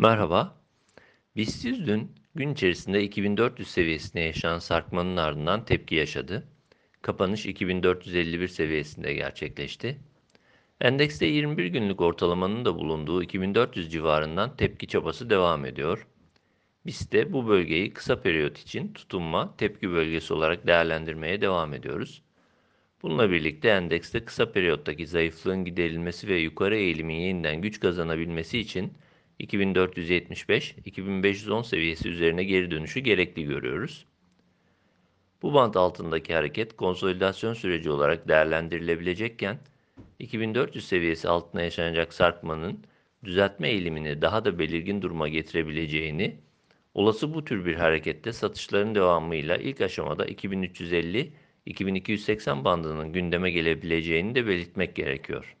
Merhaba. BIST 100 dün gün içerisinde 2400 seviyesine yaşanan sarkmanın ardından tepki yaşadı. Kapanış 2451 seviyesinde gerçekleşti. Endekste 21 günlük ortalamanın da bulunduğu 2400 civarından tepki çabası devam ediyor. Biz de bu bölgeyi kısa periyot için tutunma tepki bölgesi olarak değerlendirmeye devam ediyoruz. Bununla birlikte endekste kısa periyottaki zayıflığın giderilmesi ve yukarı eğilimin yeniden güç kazanabilmesi için 2475-2510 seviyesi üzerine geri dönüşü gerekli görüyoruz. Bu bant altındaki hareket konsolidasyon süreci olarak değerlendirilebilecekken 2400 seviyesi altına yaşanacak sarkmanın düzeltme eğilimini daha da belirgin duruma getirebileceğini, olası bu tür bir harekette satışların devamıyla ilk aşamada 2350-2280 bandının gündeme gelebileceğini de belirtmek gerekiyor.